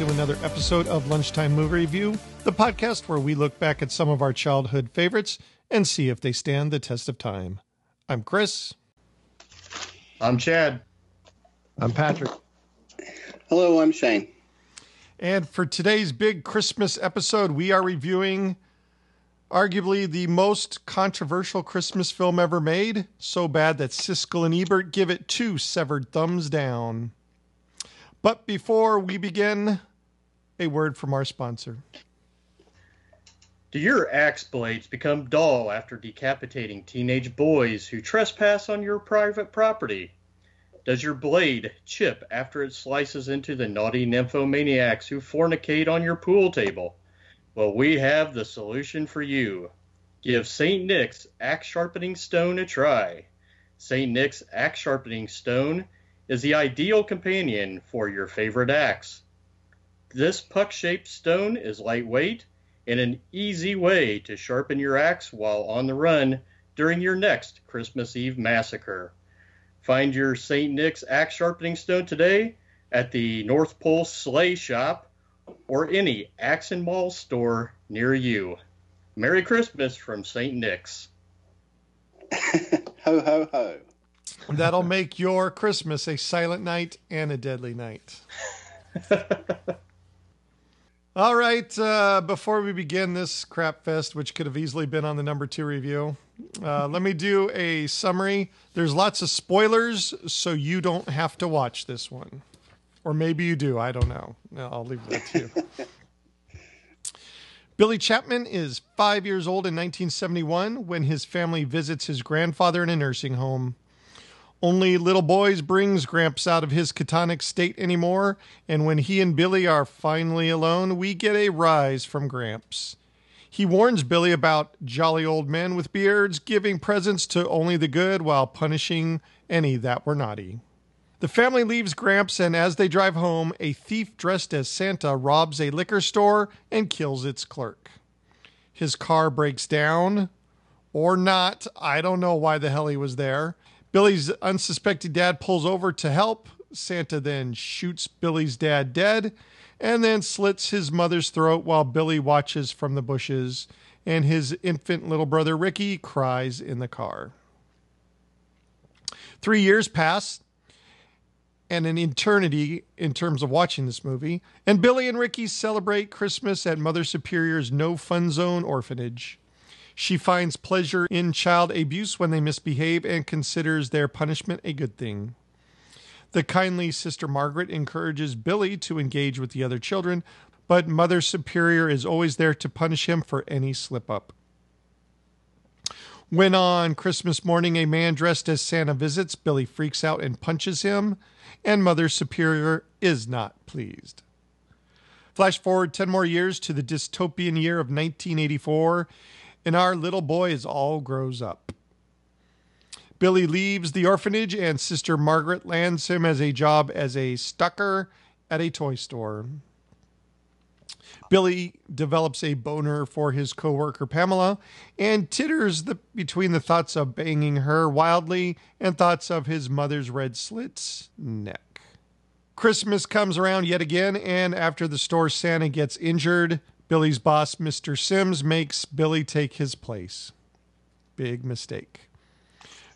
To another episode of Lunchtime Movie Review, the podcast where we look back at some of our childhood favorites and see if they stand the test of time. I'm Chris. I'm Chad. I'm Patrick. Hello, I'm Shane. And for today's big Christmas episode, we are reviewing arguably the most controversial Christmas film ever made. So bad that Siskel and Ebert give it two severed thumbs down. But before we begin, a word from our sponsor. Do your axe blades become dull after decapitating teenage boys who trespass on your private property? Does your blade chip after it slices into the naughty nymphomaniacs who fornicate on your pool table? Well, we have the solution for you. Give St. Nick's Axe Sharpening Stone a try. St. Nick's Axe Sharpening Stone is the ideal companion for your favorite axe. This puck shaped stone is lightweight and an easy way to sharpen your axe while on the run during your next Christmas Eve massacre. Find your St. Nick's axe sharpening stone today at the North Pole Sleigh Shop or any Axe and Mall store near you. Merry Christmas from St. Nick's. ho, ho, ho. That'll make your Christmas a silent night and a deadly night. All right, uh, before we begin this crap fest, which could have easily been on the number two review, uh, let me do a summary. There's lots of spoilers, so you don't have to watch this one. Or maybe you do. I don't know. I'll leave that to you. Billy Chapman is five years old in 1971 when his family visits his grandfather in a nursing home. Only little boys brings Gramps out of his catonic state anymore, and when he and Billy are finally alone, we get a rise from Gramps. He warns Billy about jolly old men with beards giving presents to only the good while punishing any that were naughty. The family leaves Gramps, and as they drive home, a thief dressed as Santa robs a liquor store and kills its clerk. His car breaks down, or not. I don't know why the hell he was there. Billy's unsuspecting dad pulls over to help. Santa then shoots Billy's dad dead and then slits his mother's throat while Billy watches from the bushes, and his infant little brother Ricky cries in the car. Three years pass, and an eternity in terms of watching this movie, and Billy and Ricky celebrate Christmas at Mother Superior's No Fun Zone orphanage. She finds pleasure in child abuse when they misbehave and considers their punishment a good thing. The kindly Sister Margaret encourages Billy to engage with the other children, but Mother Superior is always there to punish him for any slip up. When on Christmas morning a man dressed as Santa visits, Billy freaks out and punches him, and Mother Superior is not pleased. Flash forward 10 more years to the dystopian year of 1984 and our little boy is all grows up. Billy leaves the orphanage, and Sister Margaret lands him as a job as a stucker at a toy store. Billy develops a boner for his coworker Pamela and titters the, between the thoughts of banging her wildly and thoughts of his mother's red slits neck. Christmas comes around yet again, and after the store Santa gets injured, Billy's boss, Mr. Sims, makes Billy take his place. Big mistake.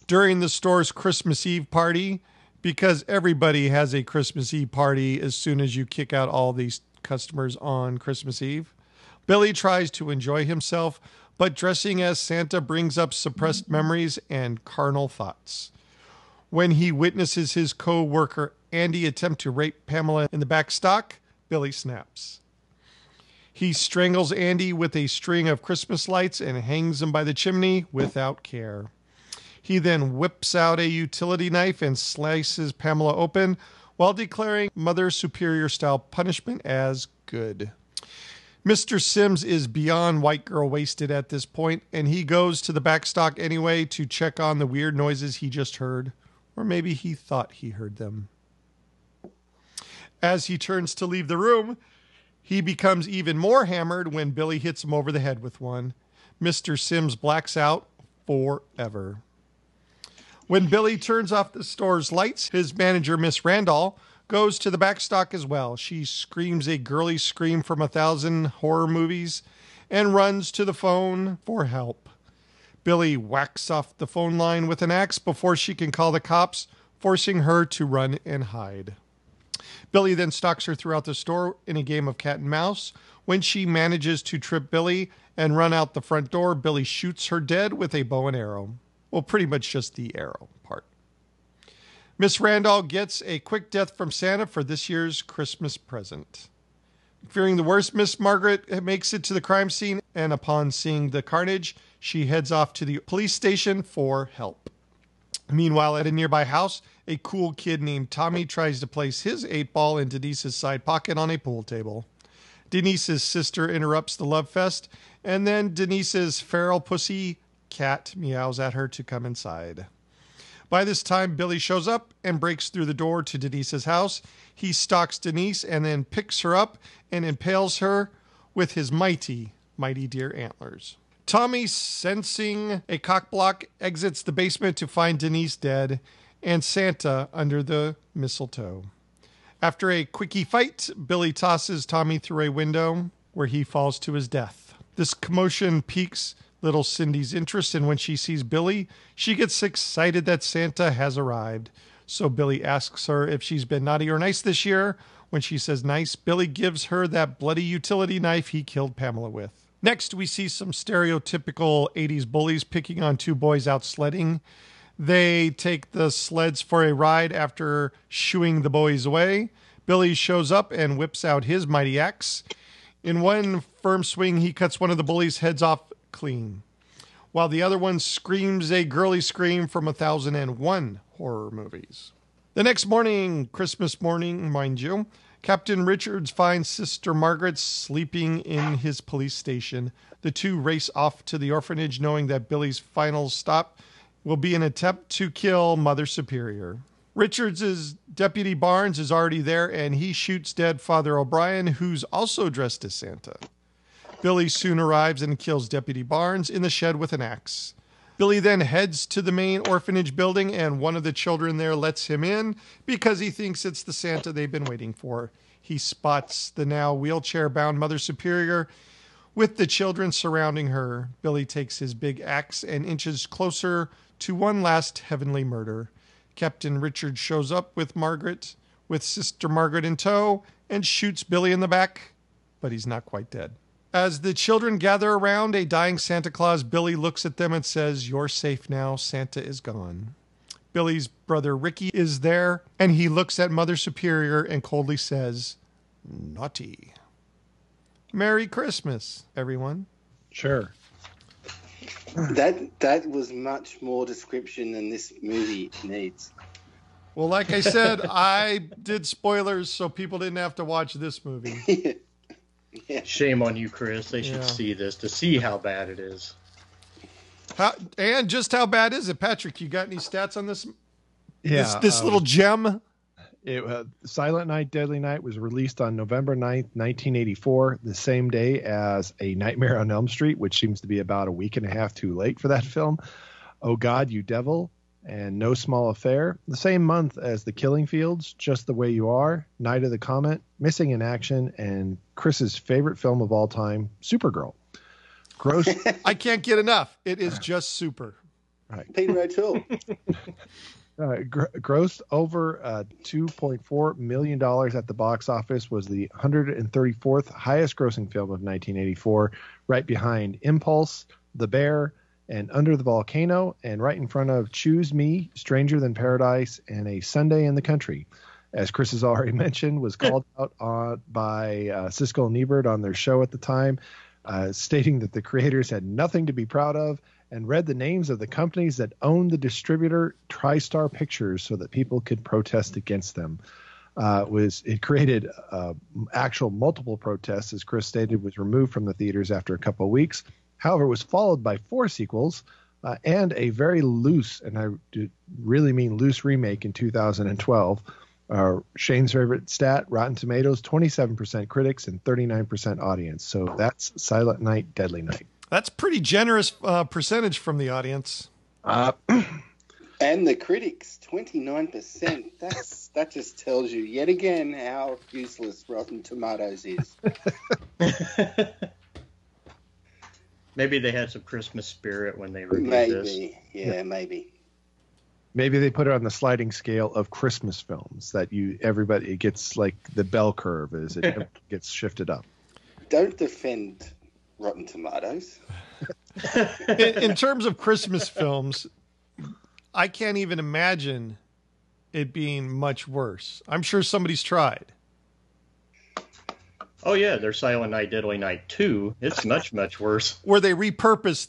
During the store's Christmas Eve party, because everybody has a Christmas Eve party as soon as you kick out all these customers on Christmas Eve, Billy tries to enjoy himself, but dressing as Santa brings up suppressed memories and carnal thoughts. When he witnesses his co worker Andy attempt to rape Pamela in the back stock, Billy snaps. He strangles Andy with a string of Christmas lights and hangs him by the chimney without care. He then whips out a utility knife and slices Pamela open while declaring Mother Superior style punishment as good. Mr. Sims is beyond white girl wasted at this point, and he goes to the backstock anyway to check on the weird noises he just heard, or maybe he thought he heard them. As he turns to leave the room, he becomes even more hammered when Billy hits him over the head with one. Mr. Sims blacks out forever. When Billy turns off the store's lights, his manager, Miss Randall, goes to the backstock as well. She screams a girly scream from a thousand horror movies and runs to the phone for help. Billy whacks off the phone line with an axe before she can call the cops, forcing her to run and hide. Billy then stalks her throughout the store in a game of cat and mouse. When she manages to trip Billy and run out the front door, Billy shoots her dead with a bow and arrow. Well, pretty much just the arrow part. Miss Randall gets a quick death from Santa for this year's Christmas present. Fearing the worst, Miss Margaret makes it to the crime scene, and upon seeing the carnage, she heads off to the police station for help. Meanwhile, at a nearby house, a cool kid named Tommy tries to place his eight ball in Denise's side pocket on a pool table. Denise's sister interrupts the love fest, and then Denise's feral pussy cat meows at her to come inside. By this time, Billy shows up and breaks through the door to Denise's house. He stalks Denise and then picks her up and impales her with his mighty, mighty deer antlers. Tommy, sensing a cockblock, exits the basement to find Denise dead and Santa under the mistletoe. After a quickie fight, Billy tosses Tommy through a window where he falls to his death. This commotion piques little Cindy's interest, and when she sees Billy, she gets excited that Santa has arrived. So Billy asks her if she's been naughty or nice this year. When she says nice, Billy gives her that bloody utility knife he killed Pamela with. Next, we see some stereotypical 80s bullies picking on two boys out sledding. They take the sleds for a ride after shooing the boys away. Billy shows up and whips out his mighty axe. In one firm swing, he cuts one of the bullies' heads off clean, while the other one screams a girly scream from a thousand and one horror movies. The next morning, Christmas morning, mind you, Captain Richards finds Sister Margaret sleeping in his police station. The two race off to the orphanage, knowing that Billy's final stop will be an attempt to kill Mother Superior. Richards' deputy Barnes is already there and he shoots dead Father O'Brien, who's also dressed as Santa. Billy soon arrives and kills Deputy Barnes in the shed with an axe. Billy then heads to the main orphanage building, and one of the children there lets him in because he thinks it's the Santa they've been waiting for. He spots the now wheelchair bound Mother Superior with the children surrounding her. Billy takes his big axe and inches closer to one last heavenly murder. Captain Richard shows up with Margaret, with Sister Margaret in tow, and shoots Billy in the back, but he's not quite dead. As the children gather around a dying Santa Claus, Billy looks at them and says, You're safe now. Santa is gone. Billy's brother Ricky is there, and he looks at Mother Superior and coldly says, Naughty. Merry Christmas, everyone. Sure. That that was much more description than this movie needs. Well, like I said, I did spoilers so people didn't have to watch this movie. Shame on you, Chris. They should Yeah. see this to see how bad it is. How, and just how bad is it, Patrick? You got any stats on this? Yeah. this this um, little gem. It, uh, Silent Night, Deadly Night was released on November 9th, 1984, the same day as A Nightmare on Elm Street, which seems to be about a week and a half too late for that film. Oh God, You Devil, and No Small Affair, the same month as The Killing Fields, Just the Way You Are, Night of the Comet, Missing in Action, and Chris's favorite film of all time, Supergirl. Gross. I can't get enough. It is just super. Right. Peter O'Toole. Uh, gr- grossed over uh, $2.4 million at the box office, was the 134th highest grossing film of 1984, right behind Impulse, The Bear, and Under the Volcano, and right in front of Choose Me, Stranger Than Paradise, and A Sunday in the Country. as Chris has already mentioned, was called out on, by uh, Siskel and Ebert on their show at the time, uh, stating that the creators had nothing to be proud of and read the names of the companies that owned the distributor TriStar Pictures so that people could protest against them. Uh, was it created uh, actual multiple protests, as Chris stated, was removed from the theaters after a couple of weeks. However, it was followed by four sequels uh, and a very loose, and I really mean loose remake in 2012. Uh, Shane's favorite stat: Rotten Tomatoes, 27% critics and 39% audience. So that's Silent Night, Deadly Night. That's pretty generous uh, percentage from the audience. Uh, And the critics, 29%. That's that just tells you yet again how useless Rotten Tomatoes is. Maybe they had some Christmas spirit when they reviewed this. maybe. Yeah, maybe. maybe they put it on the sliding scale of Christmas films that you everybody it gets like the bell curve as it gets shifted up. Don't defend Rotten Tomatoes. in, in terms of Christmas films, I can't even imagine it being much worse. I'm sure somebody's tried. Oh yeah, there's Silent Night, Deadly Night 2. It's much, much worse. Where they repurposed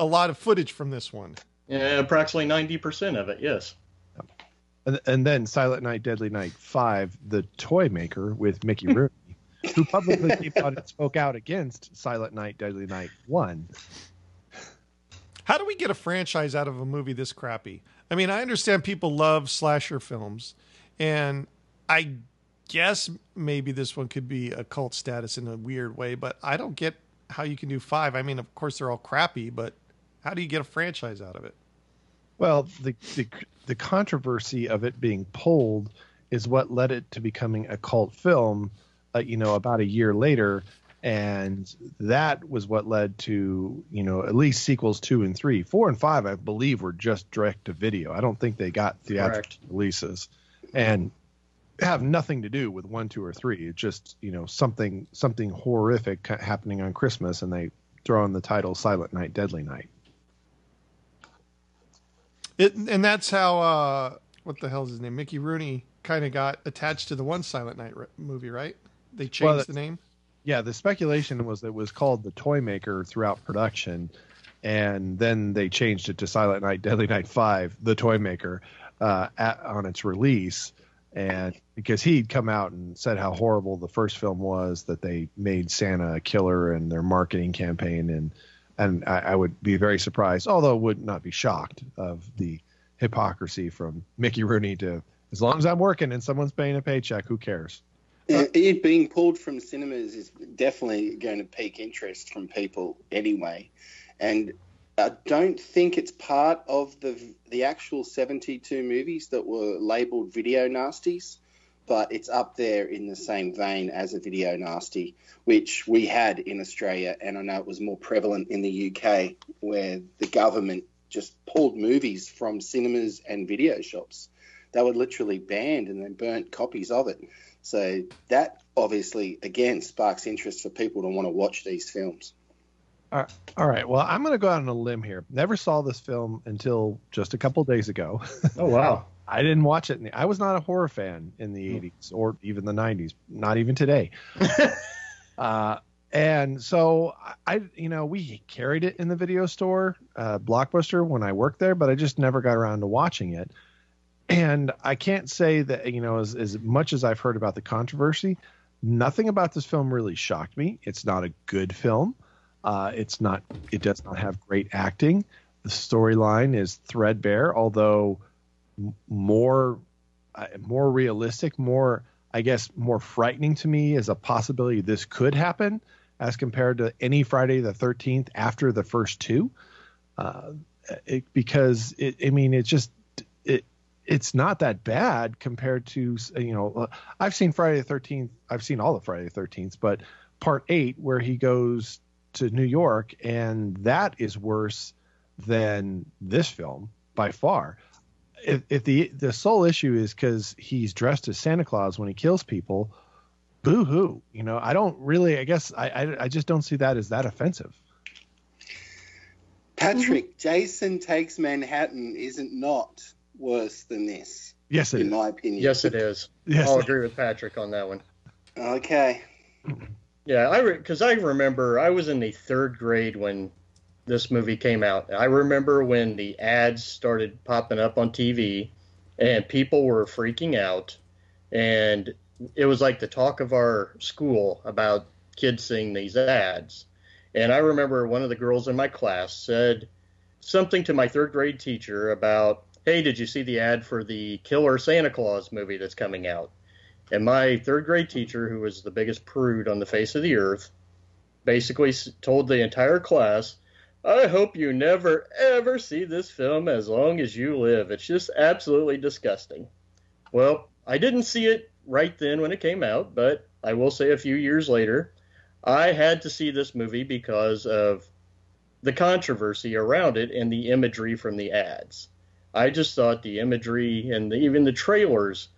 a lot of footage from this one. Yeah, approximately 90% of it, yes. And, and then Silent Night, Deadly Night 5, The Toy Maker with Mickey Rooney, who publicly came out and spoke out against Silent Night, Deadly Night 1. How do we get a franchise out of a movie this crappy? I mean, I understand people love slasher films, and I guess maybe this one could be a cult status in a weird way, but I don't get how you can do five. I mean, of course, they're all crappy, but how do you get a franchise out of it? Well, the, the the controversy of it being pulled is what led it to becoming a cult film. Uh, you know, about a year later, and that was what led to you know at least sequels two and three, four and five. I believe were just direct to video. I don't think they got theatrical Correct. releases, and have nothing to do with one, two, or three. It's just you know something something horrific happening on Christmas, and they throw in the title Silent Night, Deadly Night. It and that's how uh, what the hell's his name? Mickey Rooney kind of got attached to the one Silent Night re- movie, right? They changed Well, the name. Yeah, the speculation was that it was called the Toy Maker throughout production, and then they changed it to Silent Night, Deadly Night Five, the Toy Maker, uh, at, on its release, and because he'd come out and said how horrible the first film was, that they made Santa a killer in their marketing campaign, and and I, I would be very surprised, although would not be shocked of the hypocrisy from Mickey Rooney to as long as I'm working and someone's paying a paycheck, who cares? Uh, it being pulled from cinemas is definitely going to pique interest from people anyway, and I don't think it's part of the the actual 72 movies that were labeled video nasties, but it's up there in the same vein as a video nasty, which we had in Australia, and I know it was more prevalent in the UK, where the government just pulled movies from cinemas and video shops. They were literally banned, and they burnt copies of it. So that obviously again sparks interest for people to want to watch these films. All right. Well, I'm going to go out on a limb here. Never saw this film until just a couple days ago. Oh, wow. I didn't watch it. In the, I was not a horror fan in the 80s or even the 90s, not even today. uh, and so I, you know, we carried it in the video store, uh, Blockbuster, when I worked there, but I just never got around to watching it. And I can't say that, you know, as, as much as I've heard about the controversy, nothing about this film really shocked me. It's not a good film. Uh, it's not. It does not have great acting. The storyline is threadbare, although more uh, more realistic, more I guess more frightening to me as a possibility this could happen as compared to any Friday the Thirteenth after the first two, uh, it, because it, I mean it's just it it's not that bad compared to you know uh, I've seen Friday the Thirteenth I've seen all the Friday the Thirteenth, but part eight where he goes to New York and that is worse than this film by far if, if the the sole issue is because he's dressed as Santa Claus when he kills people, boo hoo. You know, I don't really. I guess I, I I just don't see that as that offensive. Patrick, Jason Takes Manhattan isn't not worse than this, Yes, it in is. my opinion. Yes, it is. Yes, I'll agree with Patrick on that one. Okay. Yeah, I because I remember I was in the third grade when this movie came out. I remember when the ads started popping up on TV, and people were freaking out, and it was like the talk of our school about kids seeing these ads. And I remember one of the girls in my class said something to my third grade teacher about, "Hey, did you see the ad for the Killer Santa Claus movie that's coming out?" And my third grade teacher, who was the biggest prude on the face of the earth, basically told the entire class, I hope you never, ever see this film as long as you live. It's just absolutely disgusting. Well, I didn't see it right then when it came out, but I will say a few years later, I had to see this movie because of the controversy around it and the imagery from the ads. I just thought the imagery and the, even the trailers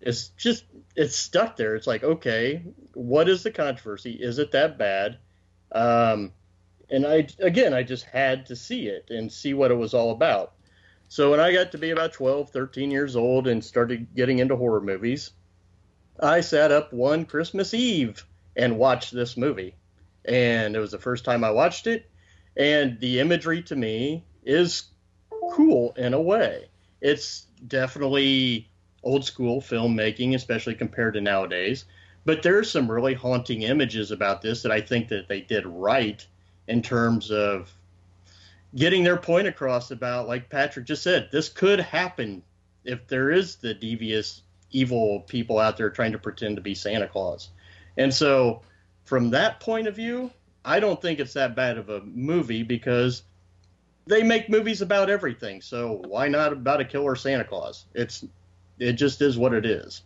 is just it's stuck there. It's like, okay, what is the controversy? Is it that bad? Um, and I again, I just had to see it and see what it was all about. So when I got to be about 12, 13 years old and started getting into horror movies, I sat up one Christmas Eve and watched this movie. And it was the first time I watched it. And the imagery to me is cool in a way. It's definitely old school filmmaking, especially compared to nowadays. But there's some really haunting images about this that I think that they did right in terms of getting their point across about, like Patrick just said, this could happen if there is the devious, evil people out there trying to pretend to be Santa Claus. And so, from that point of view, I don't think it's that bad of a movie because they make movies about everything. So why not about a killer Santa Claus? It's it just is what it is.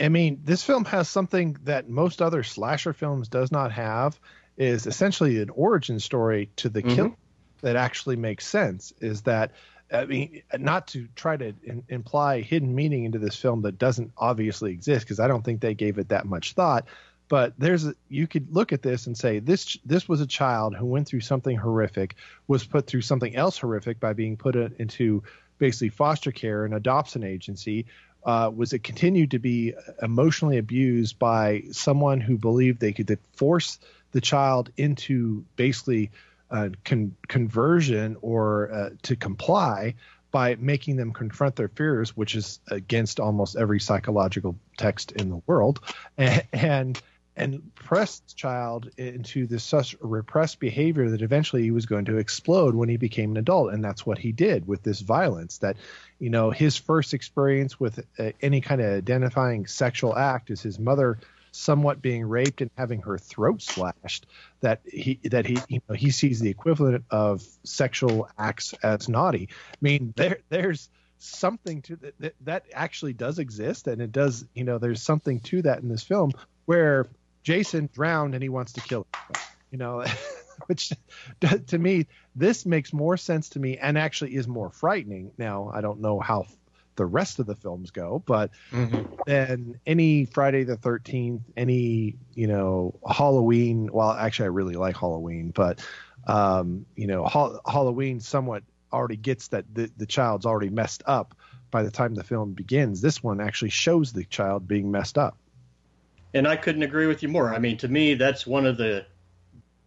I mean, this film has something that most other slasher films does not have. Is essentially an origin story to the Mhm. kill that actually makes sense. Is that I mean, not to try to in, imply hidden meaning into this film that doesn't obviously exist, because I don't think they gave it that much thought. But there's you could look at this and say this this was a child who went through something horrific, was put through something else horrific by being put in- into basically foster care and adoption agency, uh, was it continued to be emotionally abused by someone who believed they could force the child into basically uh, con- conversion or uh, to comply by making them confront their fears, which is against almost every psychological text in the world, and and, and pressed the child into this such repressed behavior that eventually he was going to explode when he became an adult, and that's what he did with this violence. That you know his first experience with uh, any kind of identifying sexual act is his mother somewhat being raped and having her throat slashed that he that he you know he sees the equivalent of sexual acts as naughty i mean there there's something to that that, that actually does exist and it does you know there's something to that in this film where jason drowned and he wants to kill him. You know which to me this makes more sense to me and actually is more frightening. Now i don't know how the rest of the films go but than any friday the 13th any you know halloween well actually i really like halloween but um you know ha- halloween somewhat already gets that the, the child's already messed up by the time the film begins. This one actually shows the child being messed up And I couldn't agree with you more. I mean, to me, that's one of the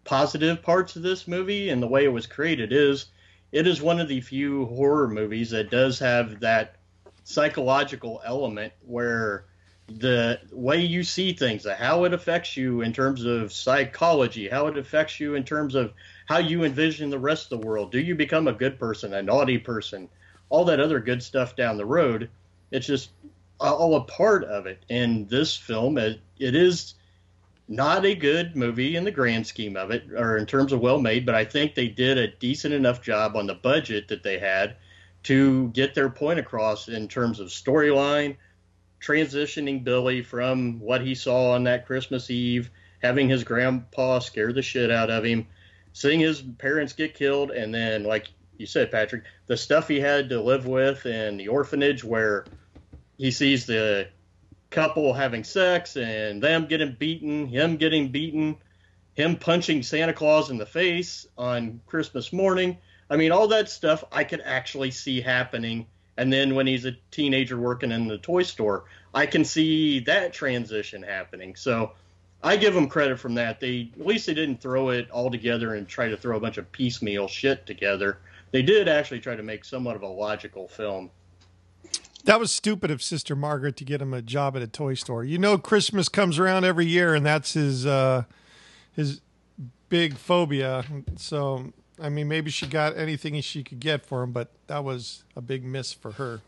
positive parts of this movie and the way it was created is it is one of the few horror movies that does have that psychological element where the way you see things, how it affects you in terms of psychology, how it affects you in terms of how you envision the rest of the world. Do you become a good person, a naughty person, all that other good stuff down the road? It's just all a part of it. And this film, it, it is not a good movie in the grand scheme of it, or in terms of well made, but I think they did a decent enough job on the budget that they had to get their point across in terms of storyline, transitioning Billy from what he saw on that Christmas Eve, having his grandpa scare the shit out of him, seeing his parents get killed, and then, like you said, Patrick, the stuff he had to live with in the orphanage where he sees the couple having sex and them getting beaten, him getting beaten, him punching Santa Claus in the face on Christmas morning. I mean, all that stuff I could actually see happening and then when he's a teenager working in the toy store, I can see that transition happening. So I give them credit from that. They at least they didn't throw it all together and try to throw a bunch of piecemeal shit together. They did actually try to make somewhat of a logical film. That was stupid of Sister Margaret to get him a job at a toy store. You know, Christmas comes around every year, and that's his uh, his big phobia. So, I mean, maybe she got anything she could get for him, but that was a big miss for her.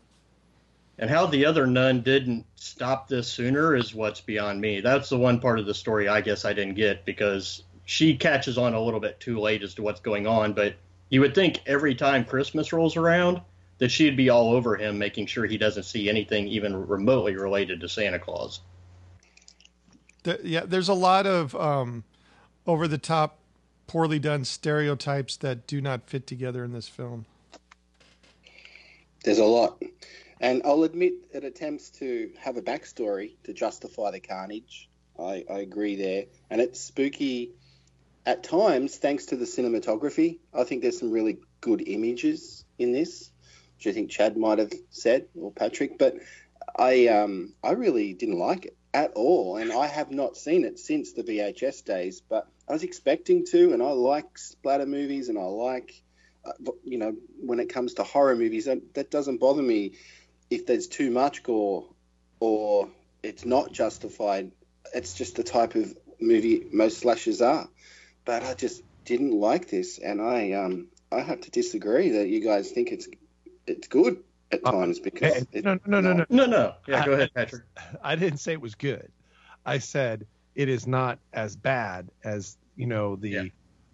And how the other nun didn't stop this sooner is what's beyond me. That's the one part of the story I guess I didn't get because she catches on a little bit too late as to what's going on. But you would think every time Christmas rolls around that she'd be all over him, making sure he doesn't see anything even remotely related to Santa Claus. The, yeah, there's a lot of um, over the top, poorly done stereotypes that do not fit together in this film. There's a lot. And I'll admit it attempts to have a backstory to justify the carnage. I, I agree there. And it's spooky at times thanks to the cinematography. I think there's some really good images in this which I think Chad might have said or Patrick, but I um, I really didn't like it at all, and I have not seen it since the VHS days. But I was expecting to, and I like splatter movies, and I like uh, you know when it comes to horror movies, that, that doesn't bother me if there's too much gore or it's not justified. It's just the type of movie most slashers are. But I just didn't like this, and I um I have to disagree that you guys think it's it's good at uh, times because hey, no, no, no, no, no, no. Yeah, go ahead, Patrick. I didn't say it was good. I said it is not as bad as you know the yeah.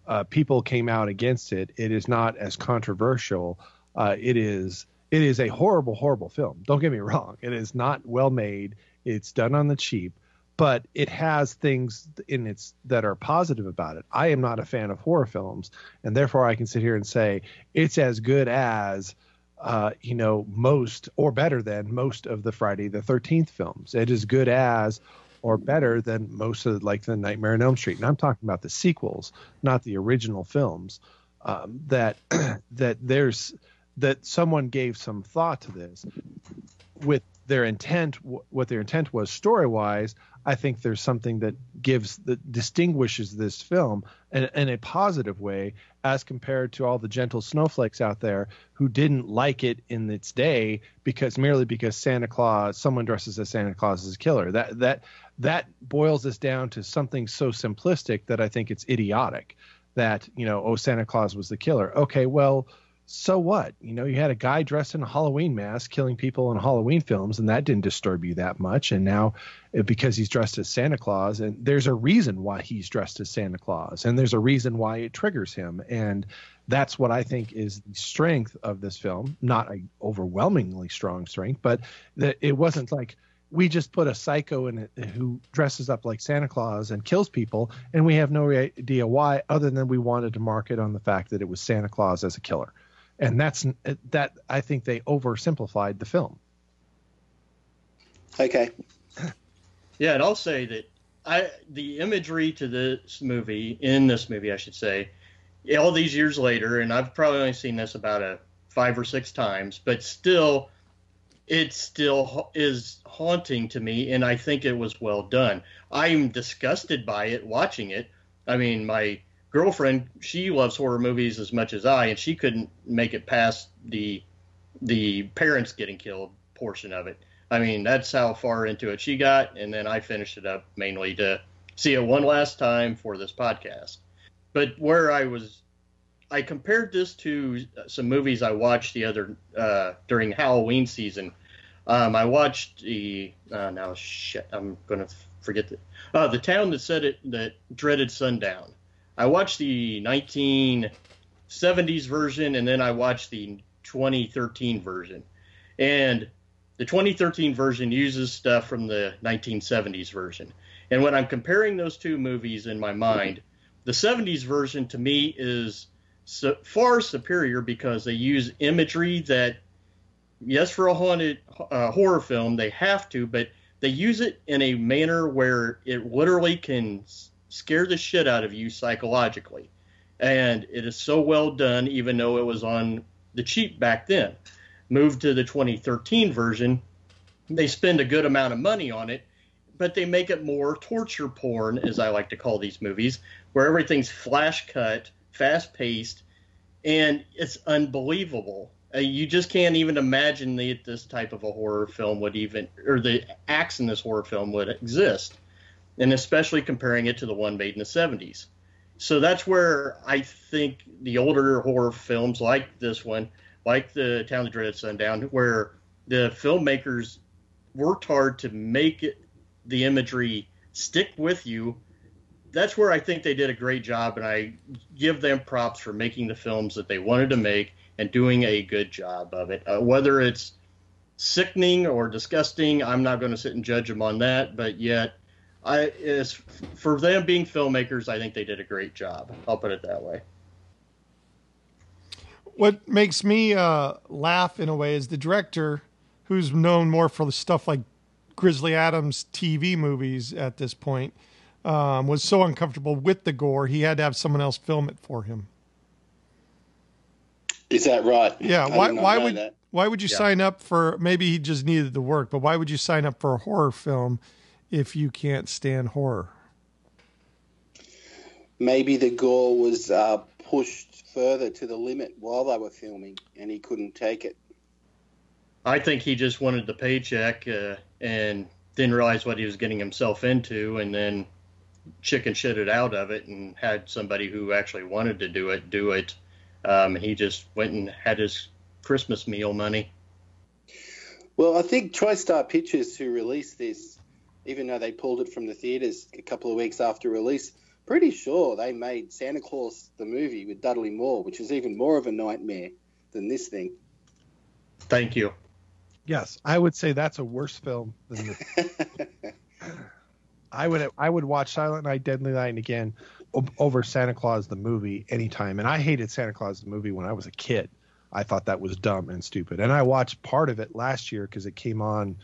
uh, people came out against it. It is not as controversial. Uh, it is it is a horrible, horrible film. Don't get me wrong. It is not well made. It's done on the cheap, but it has things in its that are positive about it. I am not a fan of horror films, and therefore I can sit here and say it's as good as uh, you know, most or better than most of the Friday the 13th films. It is good as or better than most of like the Nightmare on Elm Street. And I'm talking about the sequels, not the original films. Um, that that there's that someone gave some thought to this with their intent what their intent was story wise I think there's something that gives that distinguishes this film in, in, a positive way as compared to all the gentle snowflakes out there who didn't like it in its day because merely because Santa Claus someone dresses as Santa Claus as a killer. That that that boils this down to something so simplistic that I think it's idiotic that, you know, oh Santa Claus was the killer. Okay, well, so what? You know, you had a guy dressed in a Halloween mask killing people in Halloween films, and that didn't disturb you that much. And now, uh, because he's dressed as Santa Claus, and there's a reason why he's dressed as Santa Claus, and there's a reason why it triggers him. And that's what I think is the strength of this film. Not a overwhelmingly strong strength, but that it wasn't like we just put a psycho in it who dresses up like Santa Claus and kills people, and we have no idea why, other than we wanted to market on the fact that it was Santa Claus as a killer and that's that I think they oversimplified the film. Okay. yeah, and I'll say that I the imagery to this movie in this movie, I should say, all these years later, and I've probably only seen this about a five or six times, but still, it still is haunting to me, and I think it was well done. I'm disgusted by it watching it. I mean, my girlfriend, she loves horror movies as much as I, and she couldn't make it past the the parents getting killed portion of it. I mean, that's how far into it she got, and then I finished it up mainly to see it one last time for this podcast. But where I was, I compared this to some movies I watched the other uh, during Halloween season. Um, I watched the uh, now shit, I'm gonna forget the uh, the town that said it that dreaded sundown. I watched the 1970s version and then I watched the 2013 version. And the 2013 version uses stuff from the 1970s version. And when I'm comparing those two movies in my mind, the 70s version to me is so far superior because they use imagery that, yes, for a haunted uh, horror film, they have to, but they use it in a manner where it literally can scare the shit out of you psychologically. And it is so well done, even though it was on the cheap back then. moved to the 2013 version, they spend a good amount of money on it, but they make it more torture porn, as I like to call these movies, where everything's flash cut, fast paced, and it's unbelievable. Uh, you just can't even imagine that this type of a horror film would even, or the acts in this horror film would exist, and especially comparing it to the one made in the 70s. So that's where I think the older horror films like this one, like the Town of the Dreaded Sundown, where the filmmakers worked hard to make it, the imagery stick with you. That's where I think they did a great job, and I give them props for making the films that they wanted to make and doing a good job of it. Uh, whether it's sickening or disgusting, I'm not going to sit and judge them on that, but yet I is for them being filmmakers, I think they did a great job. I'll put it that way. What makes me uh, laugh in a way is the director, who's known more for the stuff like Grizzly Adams TV movies at this point, um, was so uncomfortable with the gore he had to have someone else film it for him. Is that right? Yeah. I why? Why would? That. Why would you yeah. sign up for? Maybe he just needed the work, but why would you sign up for a horror film if you can't stand horror? Maybe the gore was uh, pushed further to the limit while they were filming, and he couldn't take it. I think he just wanted the paycheck uh, and didn't realize what he was getting himself into, and then chicken shitted out of it and had somebody who actually wanted to do it do it. Um, he just went and had his Christmas meal money. Well, I think TriStar Pictures, who released this, even though they pulled it from the theaters a couple of weeks after release, pretty sure they made Santa Claus the movie with Dudley Moore, which is even more of a nightmare than this thing. Thank you. Yes, I would say that's a worse film than the. I would I would watch Silent Night, Deadly Night again over Santa Claus the movie anytime, and I hated Santa Claus the movie when I was a kid. I thought that was dumb and stupid, and I watched part of it last year because it came on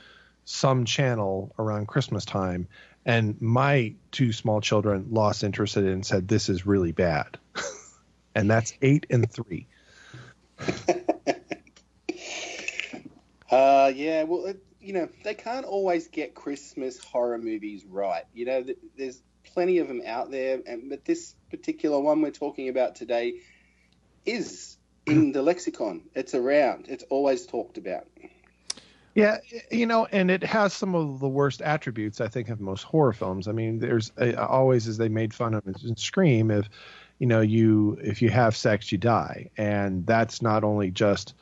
some channel around Christmas time, and my two small children lost interest in it and said this is really bad, and that's eight and three. uh, yeah, well, you know they can't always get Christmas horror movies right. You know, there's plenty of them out there, and but this particular one we're talking about today is in the lexicon. It's around. It's always talked about. Yeah, you know, and it has some of the worst attributes I think of most horror films. I mean, there's always as they made fun of in Scream if you know you if you have sex you die, and that's not only just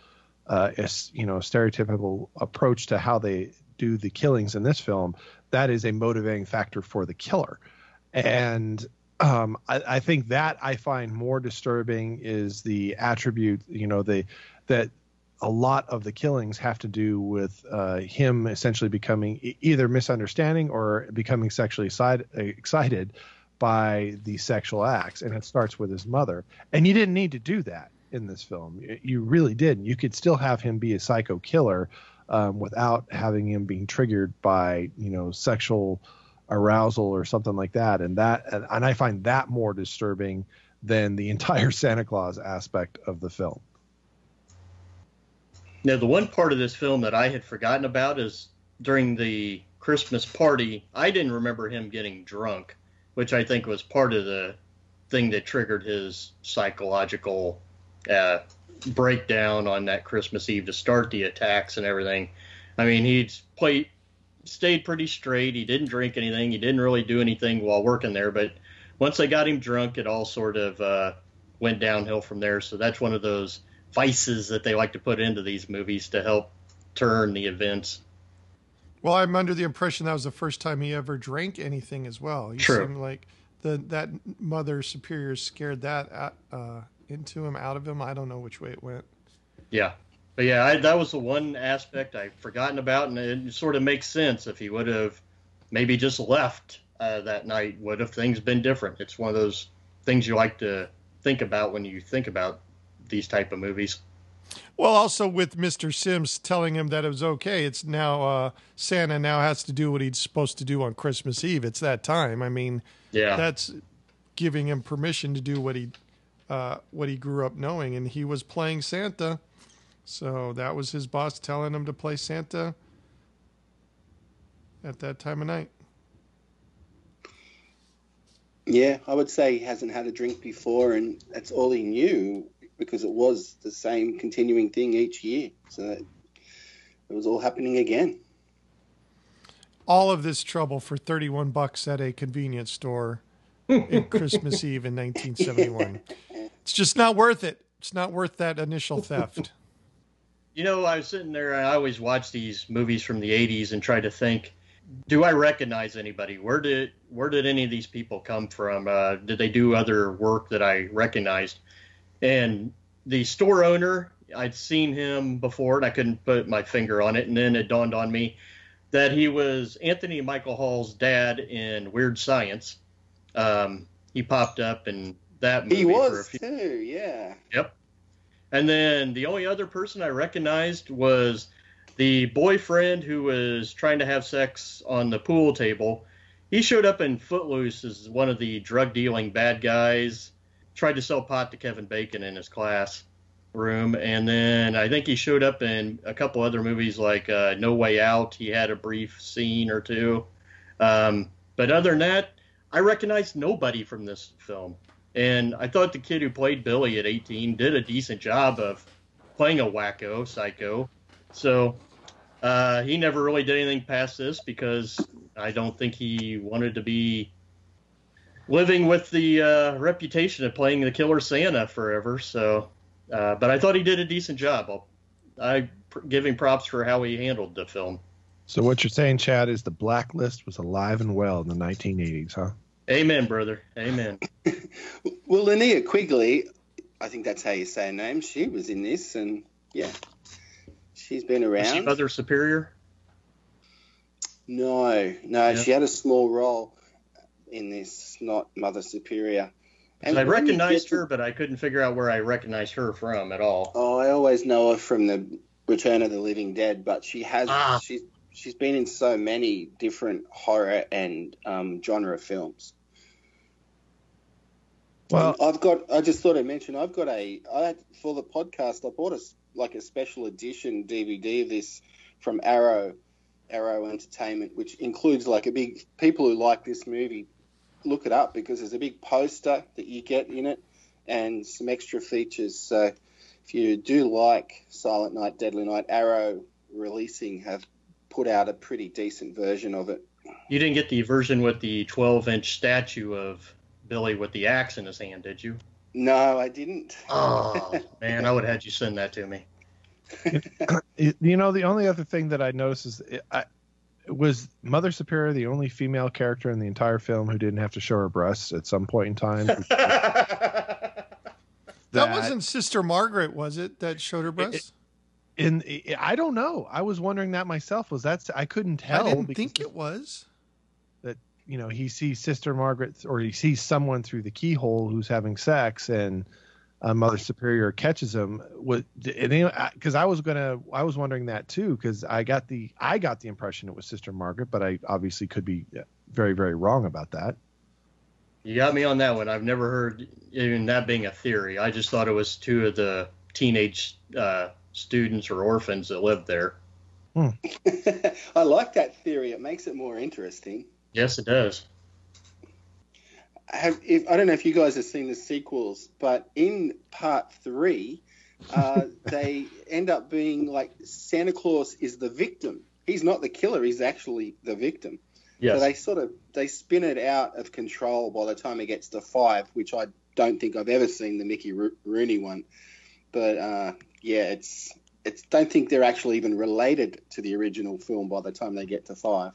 uh, a you know stereotypical approach to how they do the killings in this film. That is a motivating factor for the killer, and um, I, I, think that I find more disturbing is the attribute, you know, the that a lot of the killings have to do with uh, him essentially becoming either misunderstanding or becoming sexually side, excited by the sexual acts, and it starts with his mother. And you didn't need to do that in this film. You really didn't. You could still have him be a psycho killer um, without having him being triggered by you know sexual arousal or something like that. And that and I find that more disturbing than the entire Santa Claus aspect of the film. Now, the one part of this film that I had forgotten about is during the Christmas party, I didn't remember him getting drunk, which I think was part of the thing that triggered his psychological uh, breakdown on that Christmas Eve to start the attacks and everything. I mean, he'd played, stayed pretty straight. He didn't drink anything. He didn't really do anything while working there. But once they got him drunk, it all sort of uh, went downhill from there. So that's one of those vices that they like to put into these movies to help turn the events. Well, I'm under the impression that was the first time he ever drank anything as well. He True. seemed like the that mother superior scared that at, uh, into him, out of him. I don't know which way it went. Yeah, but yeah, I, that was the one aspect I'd forgotten about, and it sort of makes sense if he would have maybe just left uh, that night. Would have things been different? It's one of those things you like to think about when you think about these type of movies. Well, also with Mr. Sims telling him that it was okay. It's now uh, Santa now has to do what he's supposed to do on Christmas Eve. It's that time. I mean, yeah, that's giving him permission to do what he uh, what he grew up knowing, and he was playing Santa. So that was his boss telling him to play Santa at that time of night. Yeah, I would say he hasn't had a drink before, and that's all he knew because it was the same continuing thing each year. So it was all happening again. All of this trouble for 31 bucks at a convenience store in Christmas Eve in 1971. It's just not worth it. It's not worth that initial theft. You know, I was sitting there. I always watch these movies from the '80s and try to think, do I recognize anybody? Where did where did any of these people come from? Uh, did they do other work that I recognized? And the store owner, I'd seen him before, and I couldn't put my finger on it. And then it dawned on me that he was Anthony Michael Hall's dad in Weird Science. Um, he popped up in that movie. He was few... too, yeah. Yep. And then the only other person I recognized was the boyfriend who was trying to have sex on the pool table. He showed up in Footloose as one of the drug dealing bad guys. Tried to sell pot to Kevin Bacon in his class room, and then I think he showed up in a couple other movies like uh, No Way Out. He had a brief scene or two, um, but other than that, I recognized nobody from this film. And I thought the kid who played Billy at 18 did a decent job of playing a wacko psycho. So uh, he never really did anything past this because I don't think he wanted to be living with the uh, reputation of playing the killer Santa forever. So, uh, but I thought he did a decent job. I'll, I give him props for how he handled the film. So what you're saying, Chad, is the blacklist was alive and well in the 1980s, huh? Amen, brother. Amen. well, Linnea Quigley, I think that's how you say her name. She was in this, and yeah, she's been around. Was she Mother Superior? No, no, yeah. she had a small role in this, not Mother Superior. And I recognized her, but I couldn't figure out where I recognized her from at all. Oh, I always know her from the Return of the Living Dead, but she has ah. she's she's been in so many different horror and um, genre films. Well, I've got. I just thought I'd mention. I've got a. I for the podcast. I bought a like a special edition DVD of this from Arrow, Arrow Entertainment, which includes like a big. People who like this movie, look it up because there's a big poster that you get in it, and some extra features. So, if you do like Silent Night, Deadly Night, Arrow releasing have put out a pretty decent version of it. You didn't get the version with the 12 inch statue of Billy with the axe in his hand, did you? No, I didn't. Oh man, I would have had you send that to me. you know, the only other thing that I noticed is I, was Mother Superior the only female character in the entire film who didn't have to show her breasts at some point in time. that, that, wasn't Sister Margaret, was it? That showed her breasts. In I don't know. I was wondering that myself. Was that I couldn't tell. I didn't think it was That you know he sees Sister Margaret or he sees someone through the keyhole who's having sex and uh, Mother Superior catches him. What? Because I was gonna, I was wondering that too. Because I got the, I got the impression it was Sister Margaret, but I obviously could be very, very wrong about that. You got me on that one. I've never heard even that being a theory. I just thought it was two of the teenage uh, students or orphans that lived there. Hmm. I like that theory. It makes it more interesting. Yes, it does. Have, if, I don't know if you guys have seen the sequels, but in part three, uh, they end up being like Santa Claus is the victim. He's not the killer. He's actually the victim. Yes. So they sort of they spin it out of control by the time it gets to five, which I don't think I've ever seen the Mickey Ro- Rooney one. But uh, yeah, it's it's don't think they're actually even related to the original film by the time they get to five.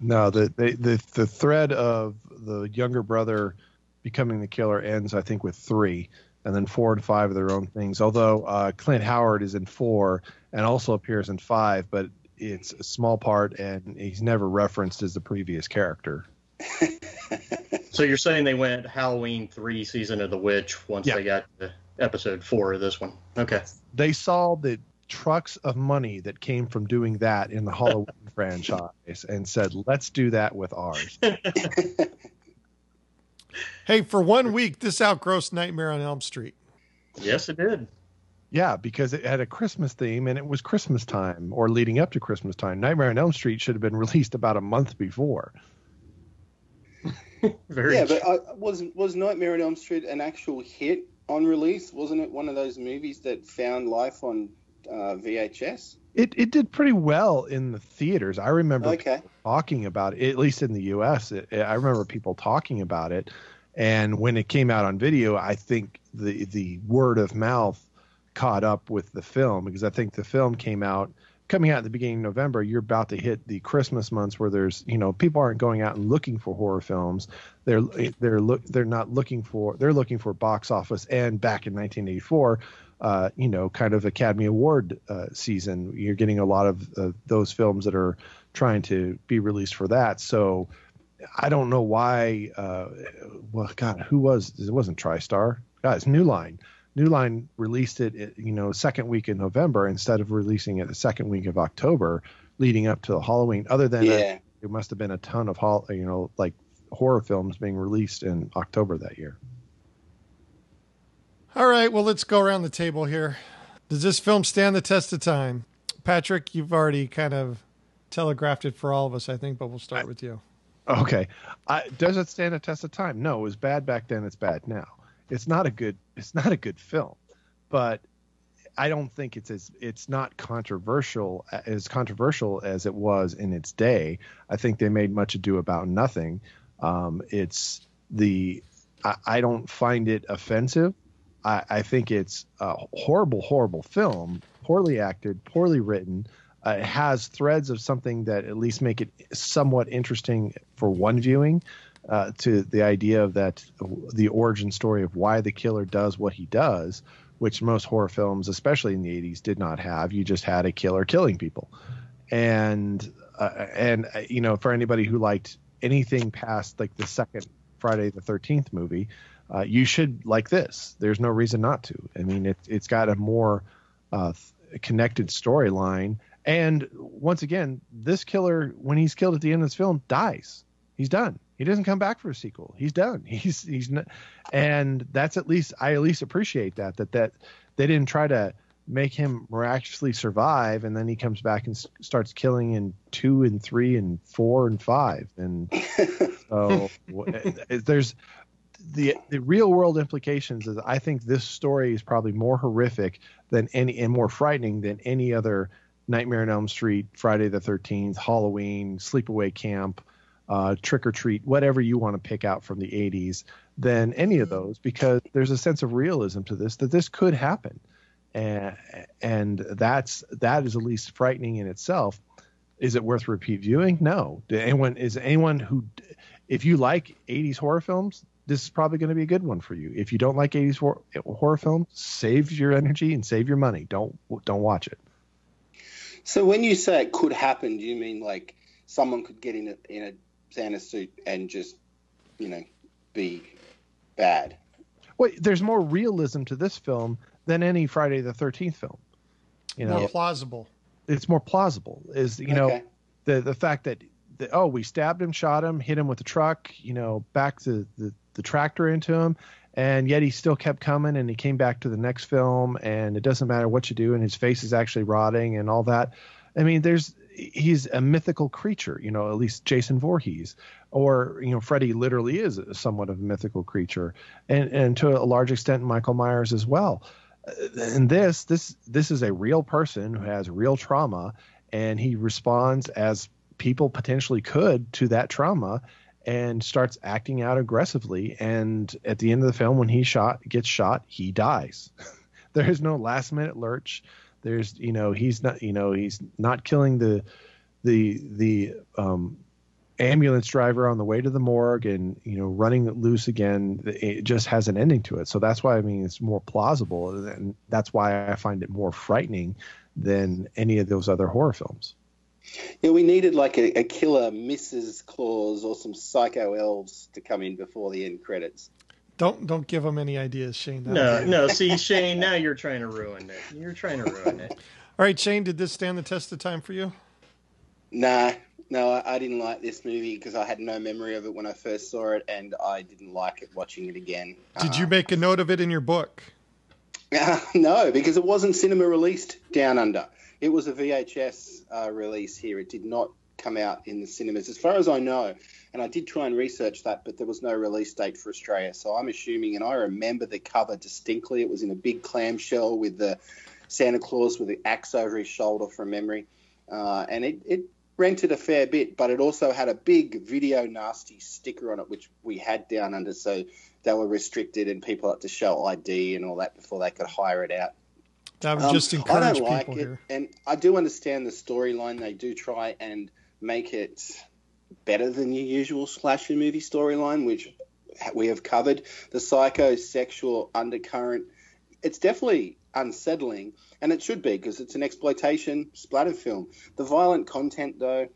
No, the, the the the thread of the younger brother becoming the killer ends, I think, with three, and then four and five are their own things. Although uh, Clint Howard is in four and also appears in five, but it's a small part, and he's never referenced as the previous character. so you're saying they went Halloween three, season of the witch, once yeah. they got to episode four of this one? Okay. They saw that trucks of money that came from doing that in the Halloween franchise and said, let's do that with ours. hey, for one week, this outgrossed Nightmare on Elm Street. Yes, it did. Yeah, because it had a Christmas theme and it was Christmas time or leading up to Christmas time. Nightmare on Elm Street should have been released about a month before. Very yeah, but uh, was was Nightmare on Elm Street an actual hit on release? Wasn't it one of those movies that found life on uh, VHS? It it did pretty well in the theaters. I remember Okay. talking about it, at least in the U.S. It, I remember people talking about it, and when it came out on video, I think the the word of mouth caught up with the film because I think the film came out coming out at the beginning of November. You're about to hit the Christmas months where there's you know people aren't going out and looking for horror films. They're they're look they're not looking for they're looking for box office. And back in 1984. Uh, you know, kind of Academy Award uh, season. You're getting a lot of uh, those films that are trying to be released for that. So I don't know why. Uh, well, God, who was it? Wasn't TriStar? It's New Line. New Line released it, you know, second week in November instead of releasing it the second week of October, leading up to Halloween. Other than Yeah. that, it must have been a ton of you know, like horror films being released in October that year. All right, well, let's go around the table here. Does this film stand the test of time? Patrick, you've already kind of telegraphed it for all of us, I think, but we'll start with you. Okay. I, does it stand a test of time? No, it was bad back then. It's bad now. It's not a good. It's not a good film, but I don't think it's as it's not controversial as controversial as it was in its day. I think they made much ado about nothing. Um, it's the I, I don't find it offensive. I, I think it's a horrible, horrible film, poorly acted, poorly written. Uh, it has threads of something that at least make it somewhat interesting for one viewing. Uh, to the idea of that the origin story of why the killer does what he does, which most horror films, especially in the 80s, did not have. You just had a killer killing people, and uh, and uh, you know for anybody who liked anything past like the second Friday the 13th movie, uh, you should like this. There's no reason not to. I mean, it, it's got a more uh, connected storyline. And once again, this killer, when he's killed at the end of this film, dies. He's done. He doesn't come back for a sequel. He's done. He's he's n- and that's at least I at least appreciate that that that they didn't try to make him miraculously survive and then he comes back and s- starts killing in two and three and four and five and so w- there's the the real world implications is I think this story is probably more horrific than any and more frightening than any other Nightmare on Elm Street, Friday the Thirteenth, Halloween, Sleepaway Camp, uh, Trick or Treat, whatever you want to pick out from the '80s, than any of those because there's a sense of realism to this that this could happen, and and that's that is at least frightening in itself. Is it worth repeat viewing? No. Do anyone is anyone who, if you like '80s horror films, this is probably going to be a good one for you. If you don't like 80s horror, horror films, save your energy and save your money. Don't don't watch it. So when you say it could happen, do you mean like someone could get in a in a Santa suit and just, you know, be bad? Well, there's more realism to this film than any Friday the 13th film. You know, More plausible. it's more plausible. Is you know Okay. the the fact that the, oh we stabbed him, shot him, hit him with a truck, you know, back to the the tractor into him, and yet he still kept coming, and he came back to the next film, and it doesn't matter what you do, and his face is actually rotting and all that. I mean, there's he's a mythical creature, you know, at least Jason Voorhees, or you know, Freddy literally is somewhat of a mythical creature, and and to a large extent Michael Myers as well. And this this this is a real person who has real trauma, and he responds as people potentially could to that trauma and starts acting out aggressively. And at the end of the film when he shot gets shot he dies. There is no last minute lurch. There's you know he's not you know he's not killing the the the um ambulance driver on the way to the morgue and you know running loose again. It just has an ending to it. So that's why i mean it's more plausible and that's why i find it more frightening than any of those other horror films Yeah, we needed like a, a killer Mrs. Claus or some psycho elves to come in before the end credits. Don't don't give them any ideas, Shane. No, no. See, Shane, now you're trying to ruin it. You're trying to ruin it. All right, Shane, did this stand the test of time for you? Nah, no, I, I didn't like this movie because I had no memory of it when I first saw it, and I didn't like it watching it again. Did Uh, you make a note of it in your book? Uh, no, because it wasn't cinema released down under. It was a VHS uh, release here. It did not come out in the cinemas, as far as I know. And I did try and research that, but there was no release date for Australia. So I'm assuming, and I remember the cover distinctly. It was in a big clamshell with the Santa Claus with the axe over his shoulder from memory. Uh, and it, it rented a fair bit, but it also had a big video nasty sticker on it, which we had down under. So they were restricted and people had to show ID and all that before they could hire it out. That would just um, encourage I don't like people it, here. and I do understand the storyline. They do try and make it better than your usual slasher movie storyline, which we have covered. The psychosexual undercurrent, it's definitely unsettling, and it should be because it's an exploitation splatter film. The violent content, though,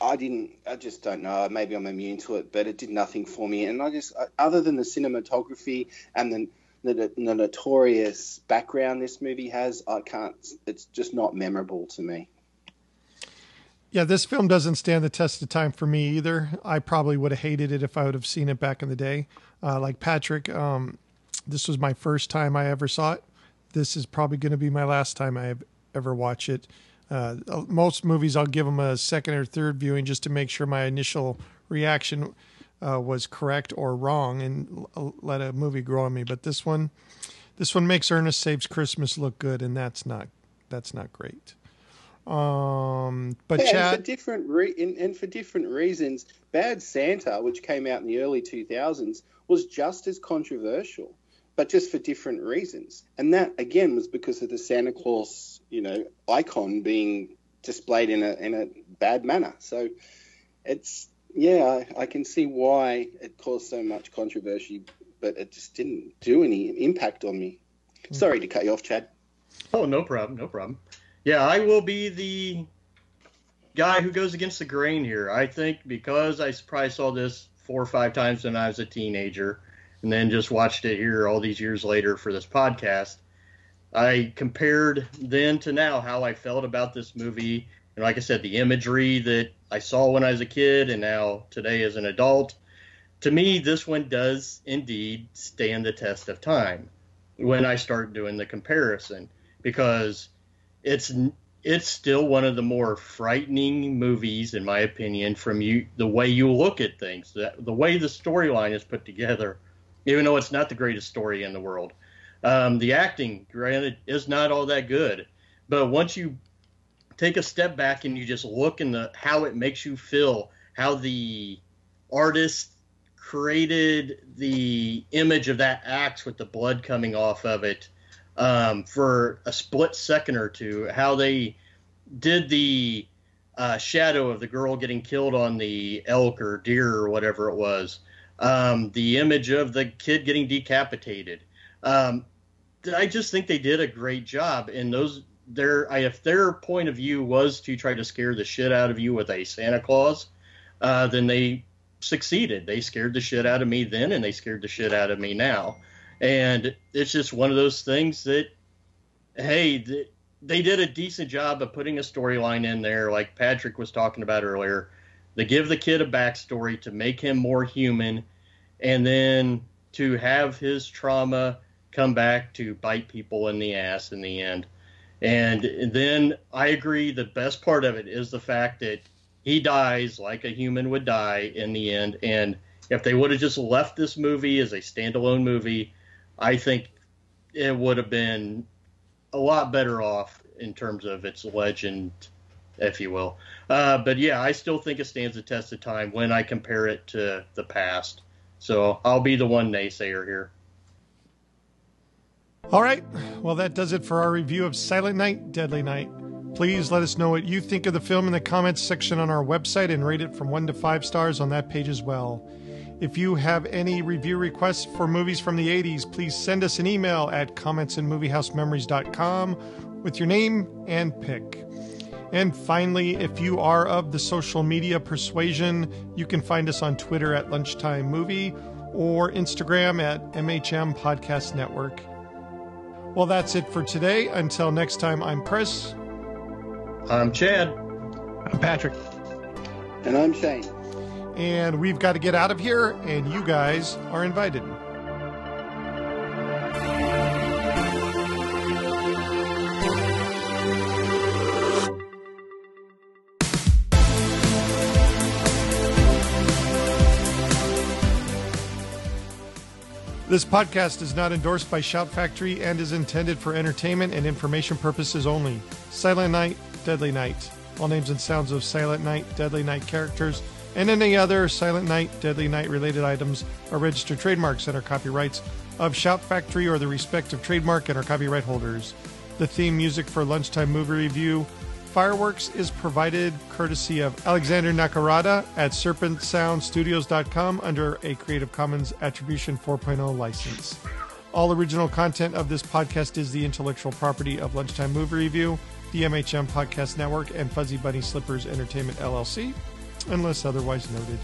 I didn't. I just don't know. Maybe I'm immune to it, but it did nothing for me. And I just, other than the cinematography and the the, the notorious background this movie has, I can't. It's just not memorable to me. Yeah, this film doesn't stand the test of time for me either. I probably would have hated it if I would have seen it back in the day. Uh, like Patrick, um, this was my first time I ever saw it. This is probably going to be my last time I ever watch it. Uh, most movies, I'll give them a second or third viewing just to make sure my initial reaction uh, was correct or wrong, and let a movie grow on me. But this one, this one makes Ernest Saves Christmas look good, and that's not that's not great. Um, but yeah, Chad, and for different re- and, and for different reasons, Bad Santa, which came out in the early 2000s, was just as controversial, but just for different reasons. And that again was because of the Santa Claus, you know, icon being displayed in a in a bad manner. So it's yeah, I, I can see why it caused so much controversy, but it just didn't do any impact on me. Hmm. Sorry to cut you off, Chad. Oh, no problem, no problem. Yeah, I will be the guy who goes against the grain here. I think because I probably saw this four or five times when I was a teenager, and then just watched it here all these years later for this podcast. I compared then to now how I felt about this movie. Like I said, the imagery that I saw when I was a kid and now today as an adult. To me, this one does indeed stand the test of time when I start doing the comparison because it's it's still one of the more frightening movies, in my opinion, from you the way you look at things, the, the way the storyline is put together, even though it's not the greatest story in the world. Um, the acting, granted, is not all that good, but once you take a step back and you just look in the how it makes you feel, how the artist created the image of that axe with the blood coming off of it um, for a split second or two, how they did the uh, shadow of the girl getting killed on the elk or deer or whatever it was, um, the image of the kid getting decapitated. Um, I just think they did a great job. And those, their, if their point of view was to try to scare the shit out of you with a Santa Claus, uh, then they succeeded. They scared the shit out of me then, and they scared the shit out of me now. And it's just one of those things that, hey, they did a decent job of putting a storyline in there, like Patrick was talking about earlier. They give the kid a backstory to make him more human, and then to have his trauma come back to bite people in the ass in the end. And then I agree the best part of it is the fact that he dies like a human would die in the end. And if they would have just left this movie as a standalone movie, I think it would have been a lot better off in terms of its legend, if you will. Uh, but yeah, I still think it stands the test of time when I compare it to the past. So I'll be the one naysayer here. All right. Well, that does it for our review of Silent Night, Deadly Night. Please let us know what you think of the film in the comments section on our website and rate it from one to five stars on that page as well. If you have any review requests for movies from the 80s, please send us an email at commentsandmoviehousememories.com with your name and pick. And finally, if you are of the social media persuasion, you can find us on Twitter at Lunchtime Movie or Instagram at MHM Podcast Network. Well, that's it for today. Until next time, I'm Chris. I'm Chad. I'm Patrick. And I'm Shane and we've got to get out of here, and you guys are invited. This podcast is not endorsed by Shout Factory and is intended for entertainment and information purposes only. Silent Night, Deadly Night. All names and sounds of Silent Night, Deadly Night characters and any other Silent Night, Deadly Night related items are registered trademarks and are copyrights of Shout Factory or the respective trademark and our copyright holders. The theme music for Lunchtime Movie Review Fireworks is provided courtesy of Alexander Nakarada at serpentsoundstudios.com under a Creative Commons Attribution 4.0 license. All original content of this podcast is the intellectual property of Lunchtime Movie Review, the MHM Podcast Network, and Fuzzy Bunny Slippers Entertainment LLC, unless otherwise noted.